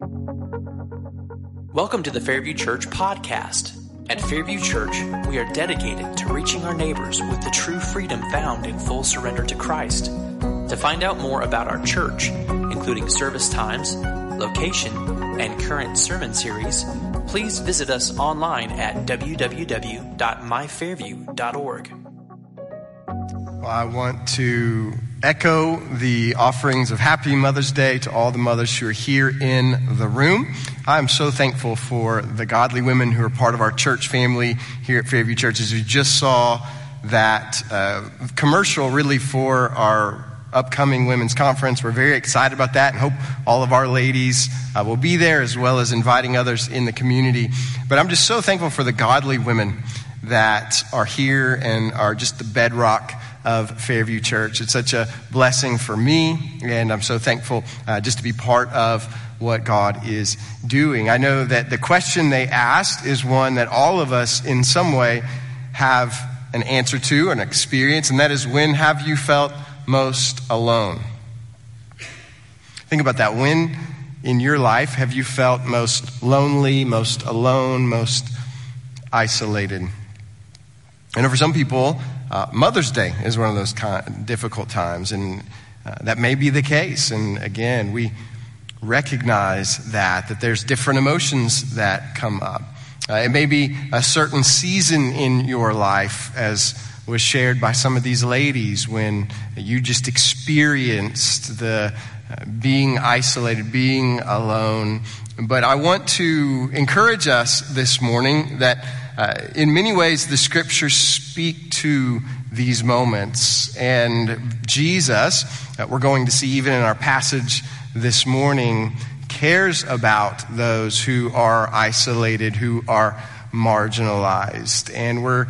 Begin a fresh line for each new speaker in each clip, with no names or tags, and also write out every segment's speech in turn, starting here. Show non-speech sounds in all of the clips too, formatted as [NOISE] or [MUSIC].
Welcome to the Fairview Church podcast. At Fairview Church, we are dedicated to reaching our neighbors with the true freedom found in full surrender to Christ. To find out more about our church, including service times, location, and current sermon series, please visit us online at www.myfairview.org.
I want to echo the offerings of Happy Mother's Day to all the mothers who are here in the room. I'm so thankful for the godly women who are part of our church family here at Fairview Church. As we just saw that uh, commercial really for our upcoming women's conference. We're very excited about that and hope all of our ladies uh, will be there as well as inviting others in the community. But I'm just so thankful for the godly women that are here and are just the bedrock of Fairview Church. It's such a blessing for me, and I'm so thankful uh, just to be part of what God is doing. I know that the question they asked is one that all of us in some way have an answer to, an experience, and that is when have you felt most alone? Think about that. When in your life have you felt most lonely, most alone, most isolated? I know for some people, uh, Mother's Day is one of those difficult times, and uh, that may be the case. And again, we recognize that, that there's different emotions that come up. Uh, it may be a certain season in your life, as was shared by some of these ladies, when you just experienced the uh, being isolated, being alone. But I want to encourage us this morning that uh, in many ways the scriptures speak to these moments. And Jesus, uh, we're going to see even in our passage this morning cares about those who are isolated, who are marginalized. And we're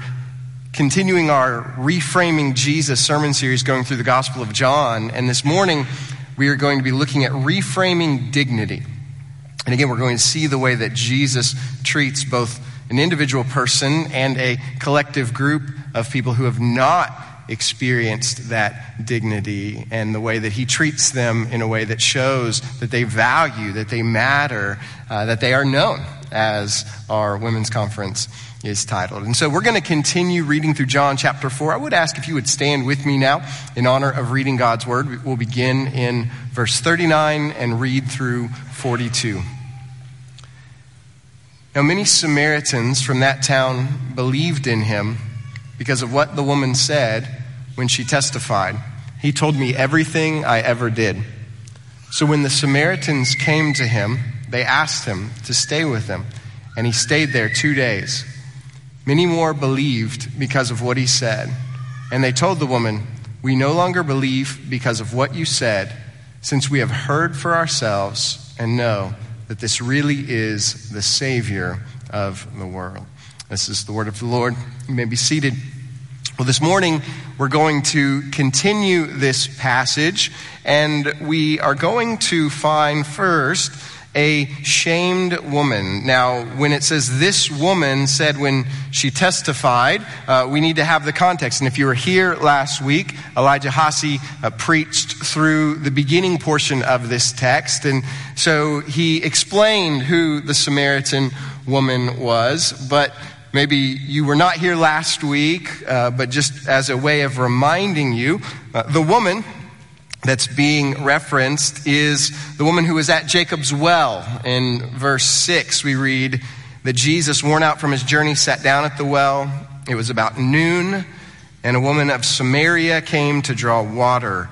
continuing our Reframing Jesus sermon series going through the Gospel of John. And this morning, we are going to be looking at reframing dignity. And again, we're going to see the way that Jesus treats both an individual person and a collective group of people who have not experienced that dignity and the way that he treats them in a way that shows that they value, that they matter, uh, that they are known, as our women's conference is titled. And so we're going to continue reading through John chapter 4. I would ask if you would stand with me now in honor of reading God's word. We'll begin in verse 39 and read through 42. Now, many Samaritans from that town believed in him because of what the woman said when she testified. He told me everything I ever did. So when the Samaritans came to him, they asked him to stay with them, and he stayed there two days. Many more believed because of what he said, and they told the woman, We no longer believe because of what you said, since we have heard for ourselves and know that this really is the Savior of the world. This is the word of the Lord. You may be seated. Well, this morning we're going to continue this passage, and we are going to find first a shamed woman. Now, when it says this woman said when she testified, uh, we need to have the context. And if you were here last week, Elijah Hasi uh, preached through the beginning portion of this text. And so he explained who the Samaritan woman was, but Maybe you were not here last week, uh, but just as a way of reminding you, uh, the woman that's being referenced is the woman who was at Jacob's well. In verse 6, we read that Jesus, worn out from his journey, sat down at the well. It was about noon, and a woman of Samaria came to draw water.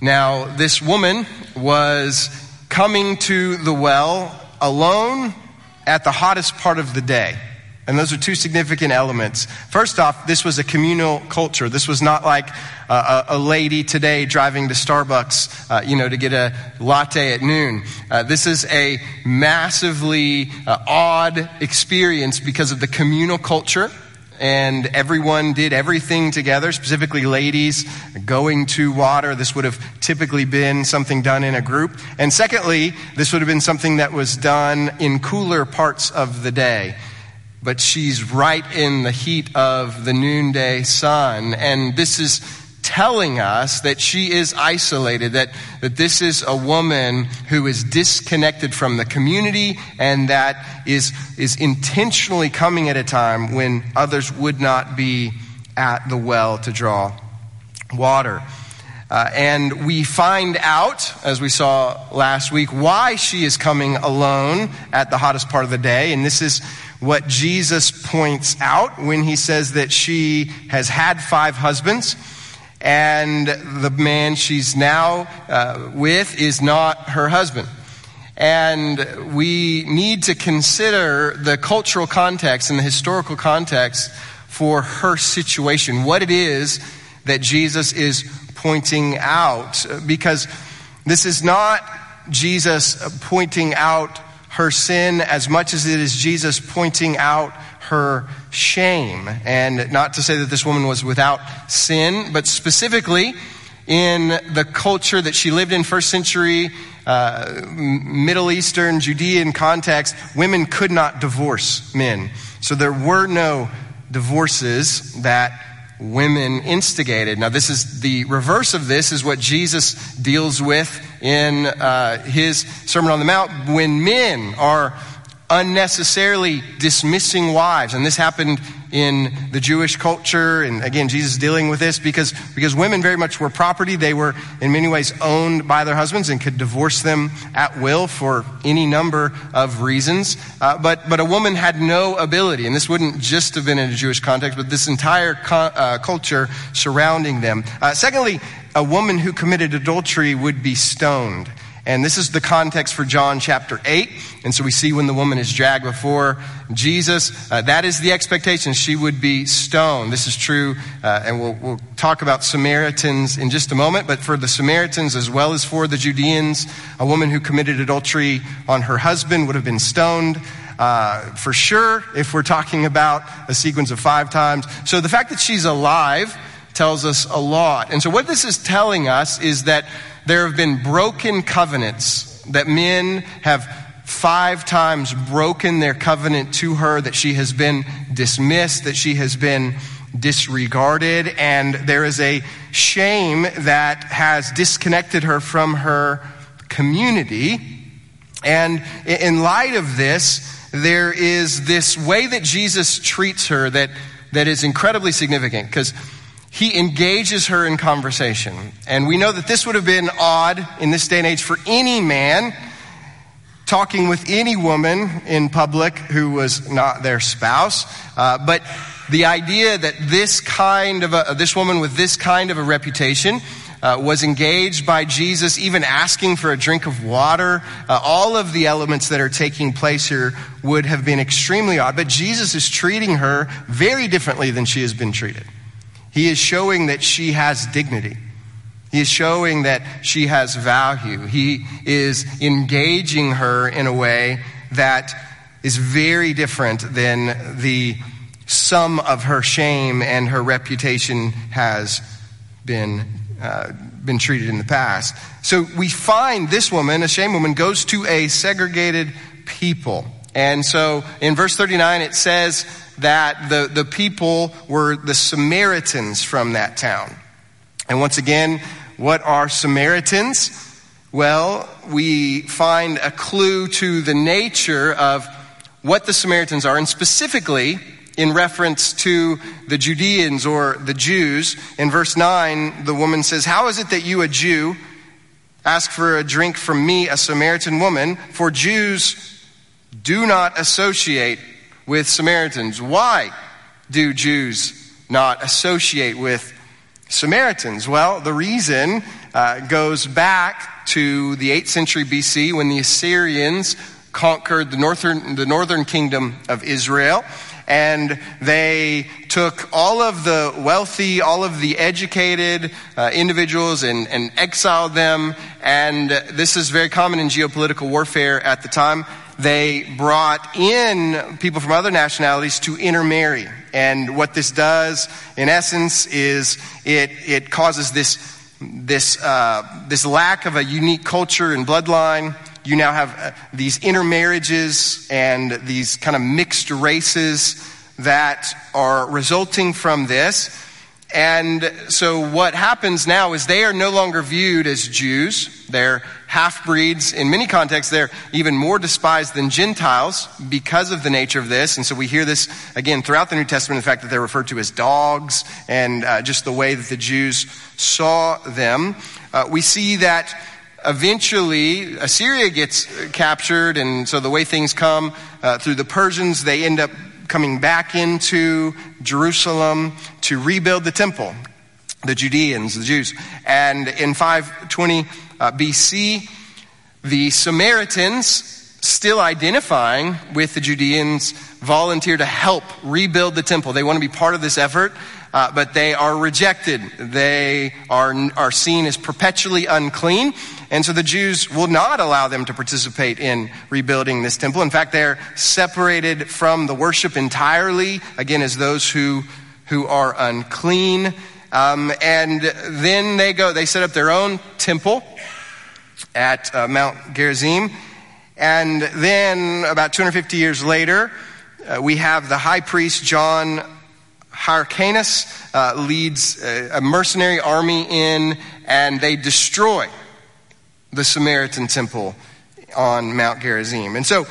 Now, this woman was coming to the well alone at the hottest part of the day. And those are two significant elements. First off, this was a communal culture. This was not like a, a lady today driving to Starbucks, uh, you know, to get a latte at noon. Uh, this is a massively uh, odd experience because of the communal culture. And everyone did everything together, specifically ladies going to water. This would have typically been something done in a group. And secondly, this would have been something that was done in cooler parts of the day but she's right in the heat of the noonday sun. And this is telling us that she is isolated, that, that this is a woman who is disconnected from the community and that is, is intentionally coming at a time when others would not be at the well to draw water. Uh, and we find out, as we saw last week, why she is coming alone at the hottest part of the day. And this is what Jesus points out when he says that she has had five husbands and the man she's now uh, with is not her husband. And we need to consider the cultural context and the historical context for her situation, what it is that Jesus is pointing out, because this is not Jesus pointing out her sin as much as it is Jesus pointing out her shame. And not to say that this woman was without sin, but specifically in the culture that she lived in, first century uh, Middle Eastern, Judean context, women could not divorce men. So there were no divorces that women instigated. Now, this is the reverse of this, is what Jesus deals with in uh, his Sermon on the Mount when men are unnecessarily dismissing wives. And this happened in the Jewish culture. And again, Jesus is dealing with this because, because women very much were property. They were in many ways owned by their husbands and could divorce them at will for any number of reasons. Uh, but, but a woman had no ability. And this wouldn't just have been in a Jewish context, but this entire co- uh, culture surrounding them. Uh, secondly, a woman who committed adultery would be stoned. And this is the context for John chapter 8. And so we see when the woman is dragged before Jesus, uh, that is the expectation. She would be stoned. This is true, uh, and we'll, we'll talk about Samaritans in just a moment. But for the Samaritans as well as for the Judeans, a woman who committed adultery on her husband would have been stoned. Uh, for sure, if we're talking about a sequence of five times. So the fact that she's alive tells us a lot. And so what this is telling us is that there have been broken covenants, that men have five times broken their covenant to her, that she has been dismissed, that she has been disregarded, and there is a shame that has disconnected her from her community. And in light of this, there is this way that Jesus treats her that, that is incredibly significant because he engages her in conversation. And we know that this would have been odd in this day and age for any man talking with any woman in public who was not their spouse. Uh, but the idea that this kind of a, this woman with this kind of a reputation uh, was engaged by Jesus, even asking for a drink of water. Uh, all of the elements that are taking place here would have been extremely odd, but Jesus is treating her very differently than she has been treated. He is showing that she has dignity. He is showing that she has value. He is engaging her in a way that is very different than the sum of her shame and her reputation has been, uh, been treated in the past. So we find this woman, a shame woman, goes to a segregated people. And so in verse 39, it says that the, the people were the Samaritans from that town. And once again, what are Samaritans? Well, we find a clue to the nature of what the Samaritans are, and specifically in reference to the Judeans or the Jews. In verse 9, the woman says, How is it that you, a Jew, ask for a drink from me, a Samaritan woman? For Jews do not associate with Samaritans. Why do Jews not associate with Samaritans? Well, the reason uh, goes back to the 8th century BC when the Assyrians conquered the northern, the northern kingdom of Israel. And they took all of the wealthy, all of the educated uh, individuals and, and exiled them. And this is very common in geopolitical warfare at the time they brought in people from other nationalities to intermarry. And what this does, in essence, is it, it causes this, this, uh, this lack of a unique culture and bloodline. You now have uh, these intermarriages and these kind of mixed races that are resulting from this. And so what happens now is they are no longer viewed as Jews. They're half breeds. In many contexts, they're even more despised than Gentiles because of the nature of this. And so we hear this again throughout the New Testament, the fact that they're referred to as dogs and uh, just the way that the Jews saw them. Uh, we see that eventually Assyria gets captured, and so the way things come uh, through the Persians, they end up coming back into Jerusalem to rebuild the temple, the Judeans, the Jews. And in 520 uh, BC, the Samaritans, still identifying with the Judeans, volunteer to help rebuild the temple. They want to be part of this effort. Uh, but they are rejected. They are, are seen as perpetually unclean. And so the Jews will not allow them to participate in rebuilding this temple. In fact, they're separated from the worship entirely, again, as those who, who are unclean. Um, and then they go, they set up their own temple at uh, Mount Gerizim. And then, about 250 years later, uh, we have the high priest John Hyrcanus uh, leads a, a mercenary army in, and they destroy the Samaritan temple on Mount Gerizim. And so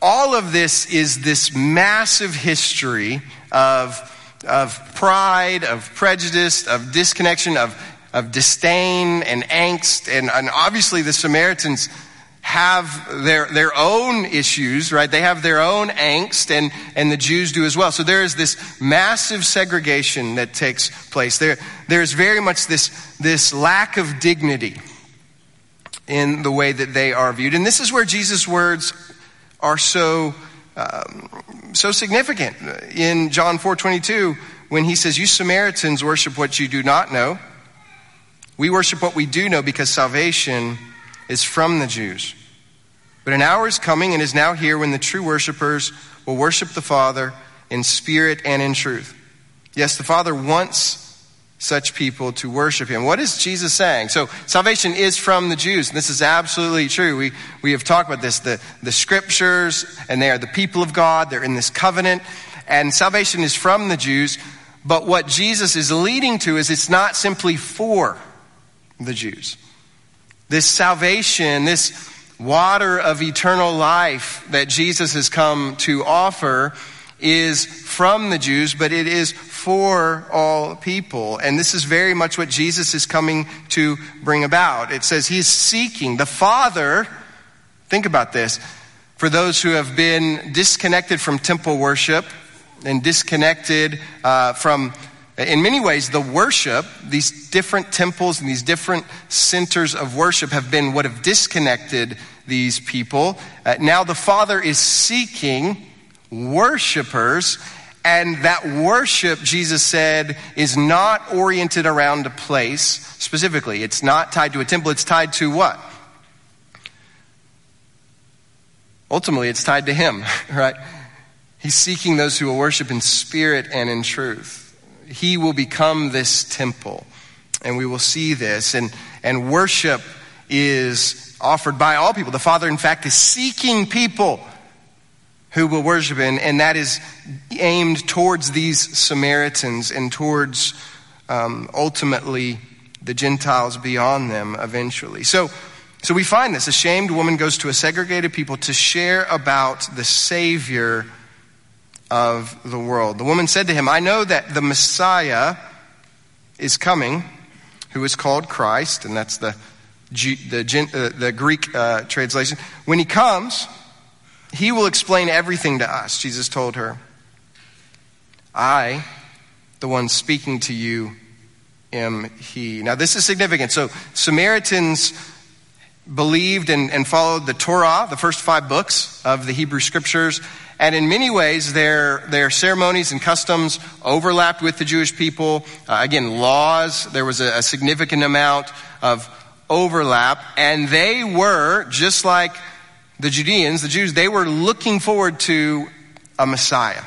all of this is this massive history of, of pride, of prejudice, of disconnection, of, of disdain and angst. And, and obviously the Samaritans have their, their own issues, right? They have their own angst, and, and the Jews do as well. So there is this massive segregation that takes place. There, there's very much this, this lack of dignity in the way that they are viewed. And this is where Jesus' words are so, um, so significant. In John 4 22, when he says, You Samaritans worship what you do not know, we worship what we do know because salvation is from the Jews. But an hour is coming and is now here when the true worshipers will worship the Father in spirit and in truth. Yes, the Father wants such people to worship him. What is Jesus saying? So salvation is from the Jews. And this is absolutely true. We, we have talked about this. The, the scriptures, and they are the people of God. They're in this covenant. And salvation is from the Jews. But what Jesus is leading to is it's not simply for the Jews. This salvation, this water of eternal life that Jesus has come to offer is from the Jews, but it is for all people. And this is very much what Jesus is coming to bring about. It says he's seeking the Father. Think about this. For those who have been disconnected from temple worship and disconnected uh, from, in many ways, the worship, these different temples and these different centers of worship have been what have disconnected these people. Uh, now the Father is seeking worshipers and that worship, Jesus said, is not oriented around a place specifically. It's not tied to a temple. It's tied to what? Ultimately, it's tied to Him, [LAUGHS] right? He's seeking those who will worship in spirit and in truth. He will become this temple. And we will see this. And, and worship is offered by all people. The Father, in fact, is seeking people who will worship him, and that is aimed towards these Samaritans and towards um, ultimately the Gentiles beyond them eventually. So, so we find this. A shamed woman goes to a segregated people to share about the Savior of the world. The woman said to him, I know that the Messiah is coming, who is called Christ, and that's the, the, uh, the Greek uh, translation. When he comes, he will explain everything to us, Jesus told her. I, the one speaking to you, am He. Now, this is significant. So, Samaritans believed and, and followed the Torah, the first five books of the Hebrew Scriptures. And in many ways, their, their ceremonies and customs overlapped with the Jewish people. Uh, again, laws, there was a, a significant amount of overlap. And they were, just like the Judeans, the Jews, they were looking forward to a Messiah.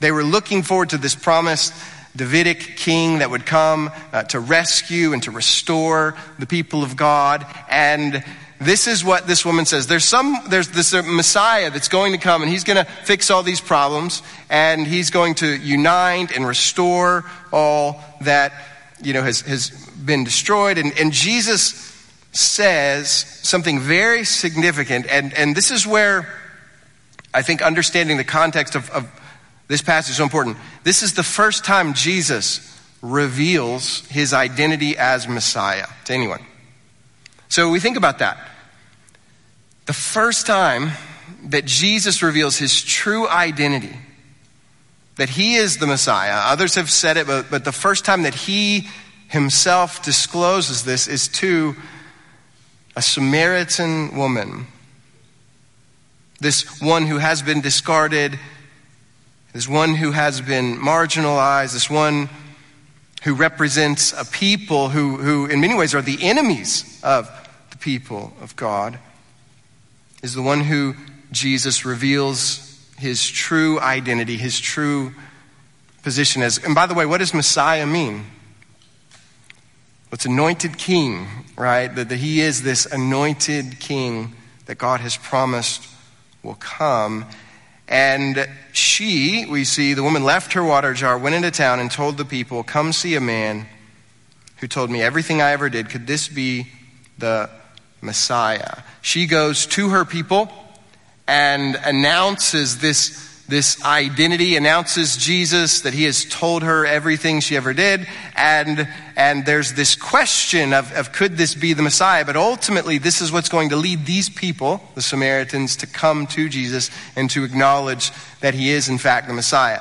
They were looking forward to this promised Davidic king that would come uh, to rescue and to restore the people of God. And this is what this woman says. There's some, there's this Messiah that's going to come and he's going to fix all these problems and he's going to unite and restore all that, you know, has, has been destroyed. And, and Jesus says something very significant. And, and this is where I think understanding the context of, of this passage is so important. This is the first time Jesus reveals his identity as Messiah to anyone. So we think about that. The first time that Jesus reveals his true identity, that he is the Messiah, others have said it, but, but the first time that he himself discloses this is to a Samaritan woman. This one who has been discarded, this one who has been marginalized, this one who represents a people who, who, in many ways, are the enemies of the people of God, is the one who Jesus reveals his true identity, his true position as. And by the way, what does Messiah mean? It's anointed king, right? That, that he is this anointed king that God has promised will come. And she, we see, the woman left her water jar, went into town, and told the people, Come see a man who told me everything I ever did. Could this be the Messiah? She goes to her people and announces this this identity, announces Jesus, that he has told her everything she ever did. And, and there's this question of, of could this be the Messiah? But ultimately, this is what's going to lead these people, the Samaritans, to come to Jesus and to acknowledge that he is, in fact, the Messiah.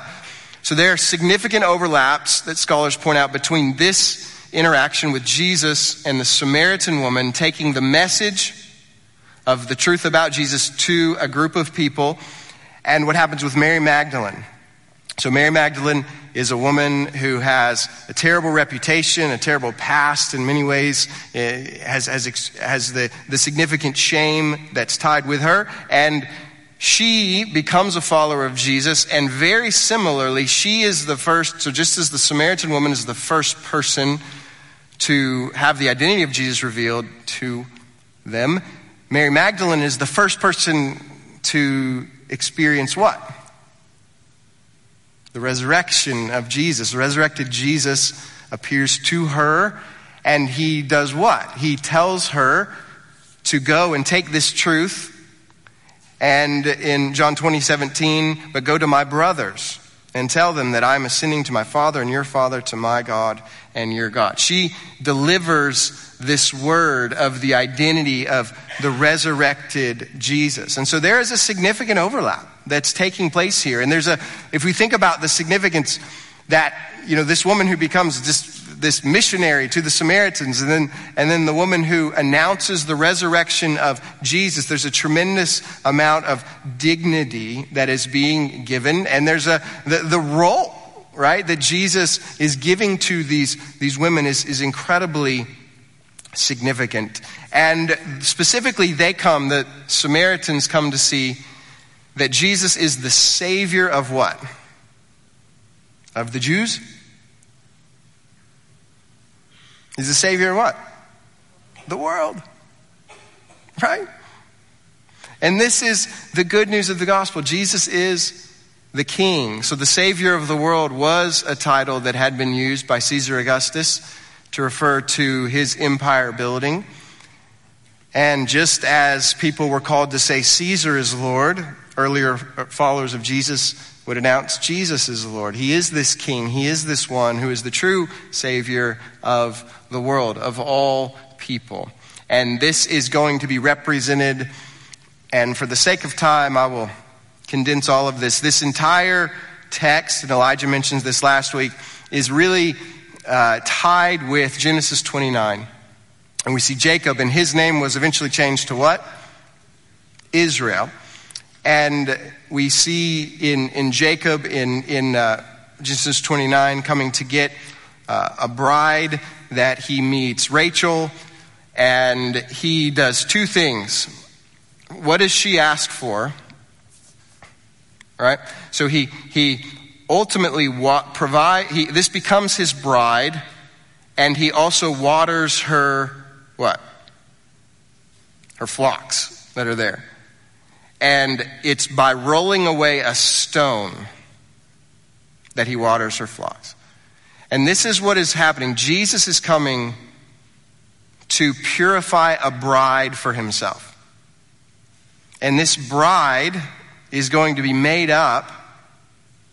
So there are significant overlaps that scholars point out between this interaction with Jesus and the Samaritan woman taking the message of the truth about Jesus to a group of people and what happens with Mary Magdalene. So, Mary Magdalene is a woman who has a terrible reputation, a terrible past in many ways, eh, has, has, has the, the significant shame that's tied with her. And she becomes a follower of Jesus, and very similarly, she is the first, so just as the Samaritan woman is the first person to have the identity of Jesus revealed to them, Mary Magdalene is the first person to experience what? The resurrection of Jesus. Resurrected Jesus appears to her, and he does what? He tells her to go and take this truth, and in John 20, 17, but go to my brothers and tell them that I'm ascending to my Father and your Father, to my God and your God. She delivers this word of the identity of the resurrected Jesus. And so there is a significant overlap that's taking place here. And there's a, if we think about the significance that, you know, this woman who becomes this, this missionary to the Samaritans and then, and then the woman who announces the resurrection of Jesus, there's a tremendous amount of dignity that is being given. And there's a, the, the role, right, that Jesus is giving to these, these women is, is incredibly significant. And specifically, they come, the Samaritans come to see that Jesus is the Savior of what? Of the Jews? He's the Savior of what? The world. Right? And this is the good news of the gospel. Jesus is the King. So the Savior of the world was a title that had been used by Caesar Augustus to refer to his empire building. And just as people were called to say Caesar is Lord, earlier followers of Jesus would announce Jesus is the Lord. He is this king. He is this one who is the true savior of the world, of all people. And this is going to be represented, and for the sake of time, I will condense all of this. This entire text, and Elijah mentions this last week, is really uh, tied with Genesis 29. And we see Jacob, and his name was eventually changed to what? Israel. And we see in, in Jacob, in, in uh, Genesis 29, coming to get uh, a bride that he meets, Rachel, and he does two things. What does she ask for? Right? So he, he ultimately wa- provide, he, this becomes his bride, and he also waters her, what? her flocks that are there. And it's by rolling away a stone that he waters her flocks. And this is what is happening. Jesus is coming to purify a bride for himself. And this bride is going to be made up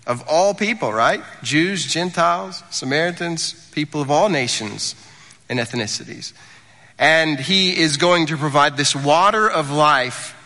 of all people, right? Jews, Gentiles, Samaritans, people of all nations and ethnicities. And he is going to provide this water of life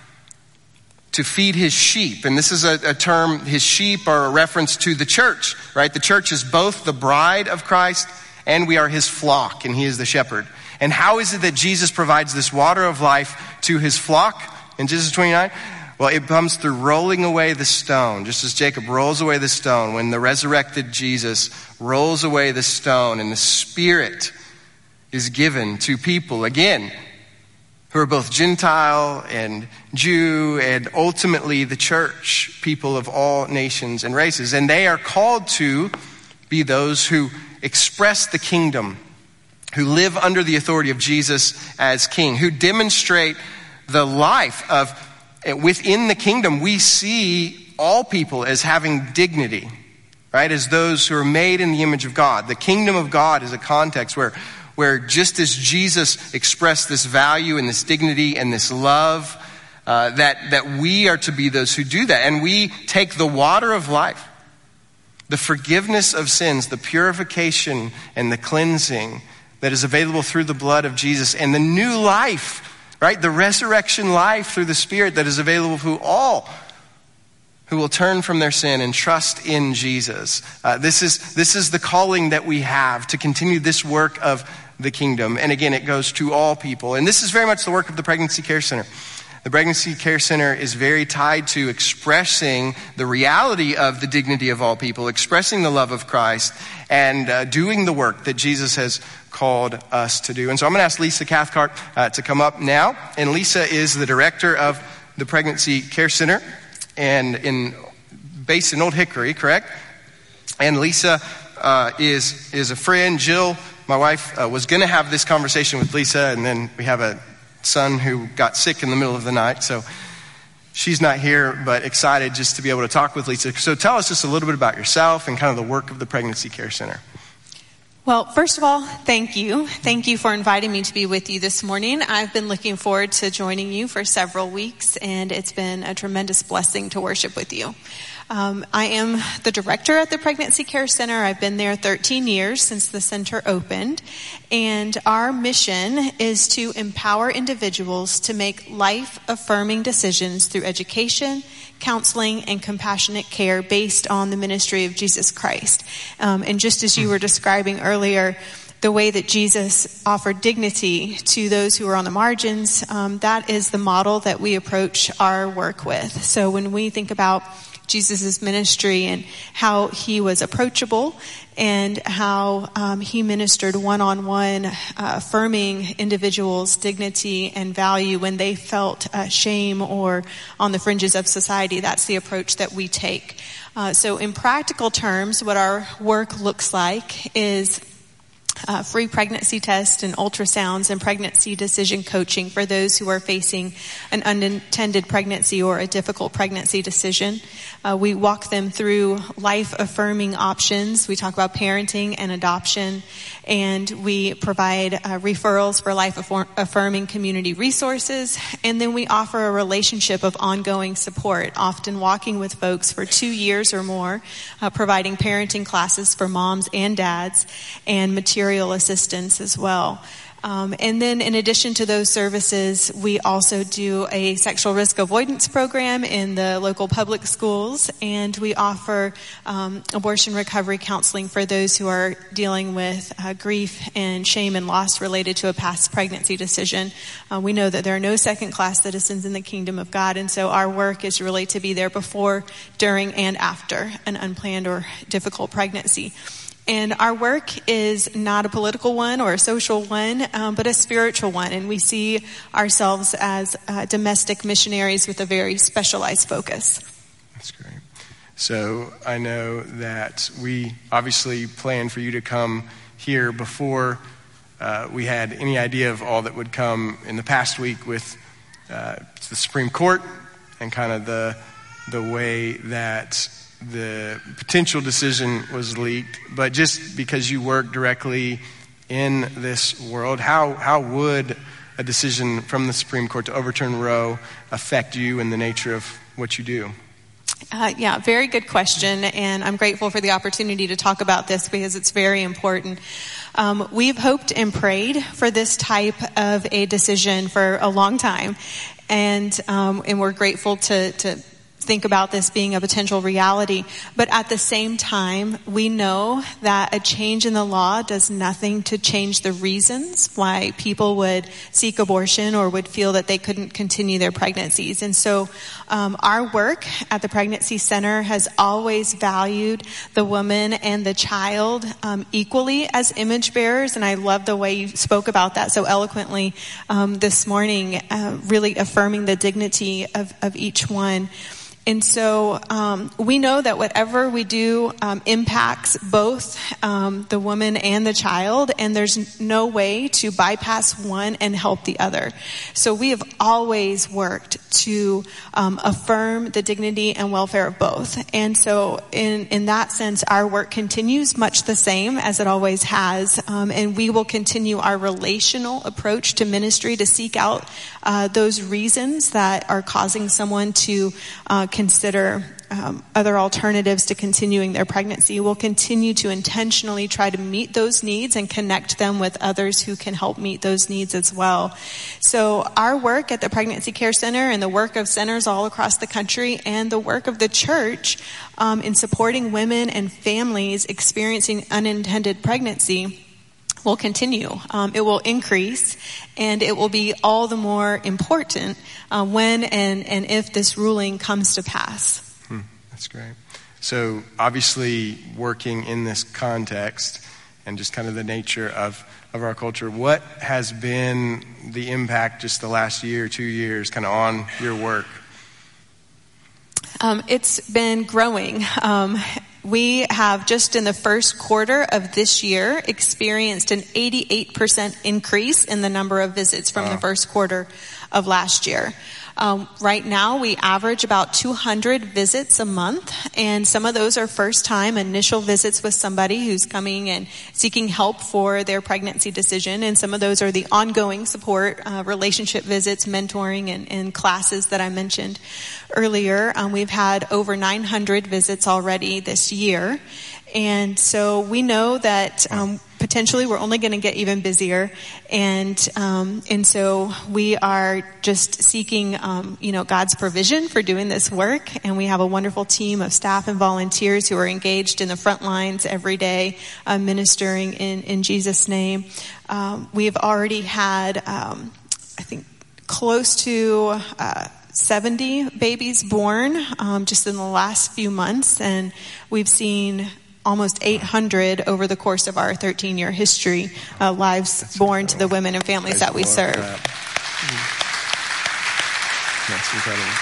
to feed his sheep. And this is a, a, term, his sheep are a reference to the church, right? The church is both the bride of Christ and we are his flock, and he is the shepherd. And how is it that Jesus provides this water of life to his flock in Genesis 29? Well, it comes through rolling away the stone, just as Jacob rolls away the stone. When the resurrected Jesus rolls away the stone and the Spirit is given to people, again, who are both Gentile and Jew, and ultimately the church, people of all nations and races. And they are called to be those who express the kingdom, who live under the authority of Jesus as king, who demonstrate the life of within the kingdom. We see all people as having dignity, right? As those who are made in the image of God. The kingdom of God is a context where where just as Jesus expressed this value and this dignity and this love, uh, that, that we are to be those who do that. And we take the water of life, the forgiveness of sins, the purification and the cleansing that is available through the blood of Jesus, and the new life, right? The resurrection life through the Spirit that is available to all who will turn from their sin and trust in Jesus. Uh, this, is, this is the calling that we have to continue this work of the kingdom. And again, it goes to all people. And this is very much the work of the Pregnancy Care Center. The Pregnancy Care Center is very tied to expressing the reality of the dignity of all people, expressing the love of Christ, and uh, doing the work that Jesus has called us to do. And so I'm going to ask Lisa Cathcart uh, to come up now. And Lisa is the director of the Pregnancy Care Center and in based in Old Hickory, correct? And Lisa uh, is is a friend. Jill my wife uh, was going to have this conversation with Lisa, and then we have a son who got sick in the middle of the night. So she's not here, but excited just to be able to talk with Lisa. So tell us just a little bit about yourself and kind of the work of the Pregnancy Care Center.
Well, first of all, thank you. Thank you for inviting me to be with you this morning. I've been looking forward to joining you for several weeks, and it's been a tremendous blessing to worship with you. Um, I am the director at the Pregnancy Care Center. I've been there 13 years since the center opened. And our mission is to empower individuals to make life affirming decisions through education, counseling, and compassionate care based on the ministry of Jesus Christ. Um, and just as you were describing earlier, the way that Jesus offered dignity to those who are on the margins, um, that is the model that we approach our work with. So when we think about Jesus' ministry and how he was approachable and how um, he ministered one on one, affirming individuals' dignity and value when they felt uh, shame or on the fringes of society. That's the approach that we take. Uh, so, in practical terms, what our work looks like is uh, free pregnancy tests and ultrasounds and pregnancy decision coaching for those who are facing an unintended pregnancy or a difficult pregnancy decision. Uh, we walk them through life affirming options. We talk about parenting and adoption, and we provide uh, referrals for life affirming community resources, and then we offer a relationship of ongoing support, often walking with folks for two years or more, uh, providing parenting classes for moms and dads, and material material assistance as well. Um, and then, in addition to those services, we also do a sexual risk avoidance program in the local public schools, and we offer um, abortion recovery counseling for those who are dealing with uh, grief and shame and loss related to a past pregnancy decision. Uh, we know that there are no second class citizens in the kingdom of God, and so our work is really to be there before, during, and after an unplanned or difficult pregnancy. And our work is not a political one or a social one, um, but a spiritual one. And we see ourselves as uh, domestic missionaries with a very specialized focus.
That's great. So I know that we obviously planned for you to come here before uh, we had any idea of all that would come in the past week with uh, the Supreme Court and kind of the the way that the potential decision was leaked. But just because you work directly in this world, how how would a decision from the Supreme Court to overturn Roe affect you and the nature of what you do?
Uh, yeah, very good question, and I'm grateful for the opportunity to talk about this because it's very important. Um, we've hoped and prayed for this type of a decision for a long time, and um, and we're grateful to to think about this being a potential reality. But at the same time, we know that a change in the law does nothing to change the reasons why people would seek abortion or would feel that they couldn't continue their pregnancies. And so, um, our work at the Pregnancy Center has always valued the woman and the child um, equally as image bearers. And I love the way you spoke about that so eloquently um, this morning, uh, really affirming the dignity of, of each one. And so um, we know that whatever we do um, impacts both um, the woman and the child, and there's no way to bypass one and help the other. So we have always worked to um, affirm the dignity and welfare of both. And so, in in that sense, our work continues much the same as it always has, um, and we will continue our relational approach to ministry to seek out uh, those reasons that are causing someone to. Uh, consider um, other alternatives to continuing their pregnancy. We'll continue to intentionally try to meet those needs and connect them with others who can help meet those needs as well. So our work at the Pregnancy Care Center and the work of centers all across the country and the work of the church um, in supporting women and families experiencing unintended pregnancy will continue. Um, it will increase, and it will be all the more important uh, when and, and if this ruling comes to pass.
Hmm, that's great. So, obviously, working in this context and just kind of the nature of, of our culture, what has been the impact just the last year, two years, kind of on your work?
Um, it's been growing. [LAUGHS] Um, we have just in the first quarter of this year experienced an 88% increase in the number of visits from wow. the first quarter of last year. Um, right now, we average about 200 visits a month, and some of those are first time initial visits with somebody who's coming and seeking help for their pregnancy decision, and some of those are the ongoing support, uh, relationship visits, mentoring, and, and, classes that I mentioned earlier. Um, we've had over 900 visits already this year. And so we know that um, potentially we're only going to get even busier, and um, and so we are just seeking, um, you know, God's provision for doing this work. And we have a wonderful team of staff and volunteers who are engaged in the front lines every day, uh, ministering in in Jesus' name. Um, we've already had, um, I think, close to. Uh, 70 babies born um, just in the last few months, and we've seen almost 800 over the course of our 13 year history, uh, lives That's born incredible. to the women and families Praise that we serve. That.
That's incredible.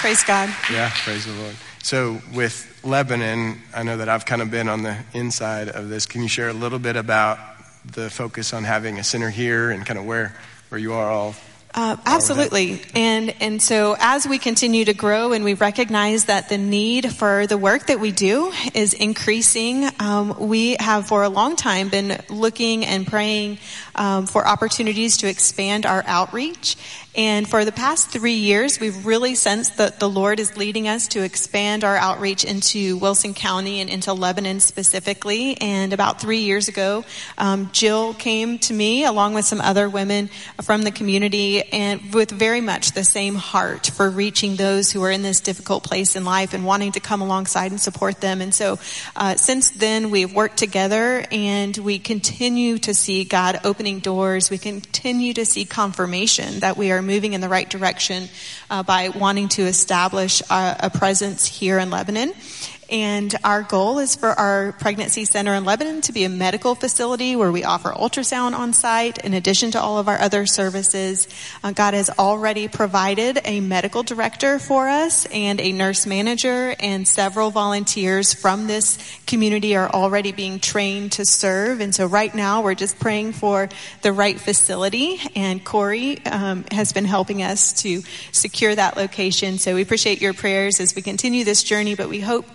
Praise God.
Yeah, praise the Lord. So, with Lebanon, I know that I've kind of been on the inside of this. Can you share a little bit about the focus on having a center here and kind of where, where you are all
uh, absolutely. And, and so as we continue to grow and we recognize that the need for the work that we do is increasing, um, we have for a long time been looking and praying um, for opportunities to expand our outreach and for the past three years, we've really sensed that the Lord is leading us to expand our outreach into Wilson County and into Lebanon specifically. And about three years ago, um, Jill came to me along with some other women from the community and with very much the same heart for reaching those who are in this difficult place in life and wanting to come alongside and support them. And so, uh, since then, we've worked together and we continue to see God opening doors. We continue to see confirmation that we are moving in the right direction uh, by wanting to establish a, a presence here in Lebanon. And our goal is for our pregnancy center in Lebanon to be a medical facility where we offer ultrasound on site in addition to all of our other services. Uh, God has already provided a medical director for us and a nurse manager and several volunteers from this community are already being trained to serve. And so right now we're just praying for the right facility and Corey um, has been helping us to secure that location. So we appreciate your prayers as we continue this journey, but we hope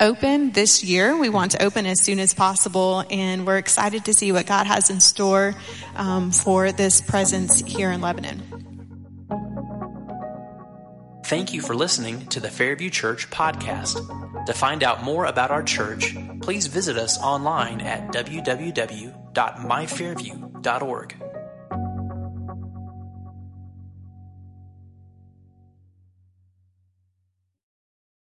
open this year. We want to open as soon as possible, and we're excited to see what God has in store um, for this presence here in Lebanon.
Thank you for listening to the Fairview Church podcast. To find out more about our church, please visit us online at www.myfairview.org.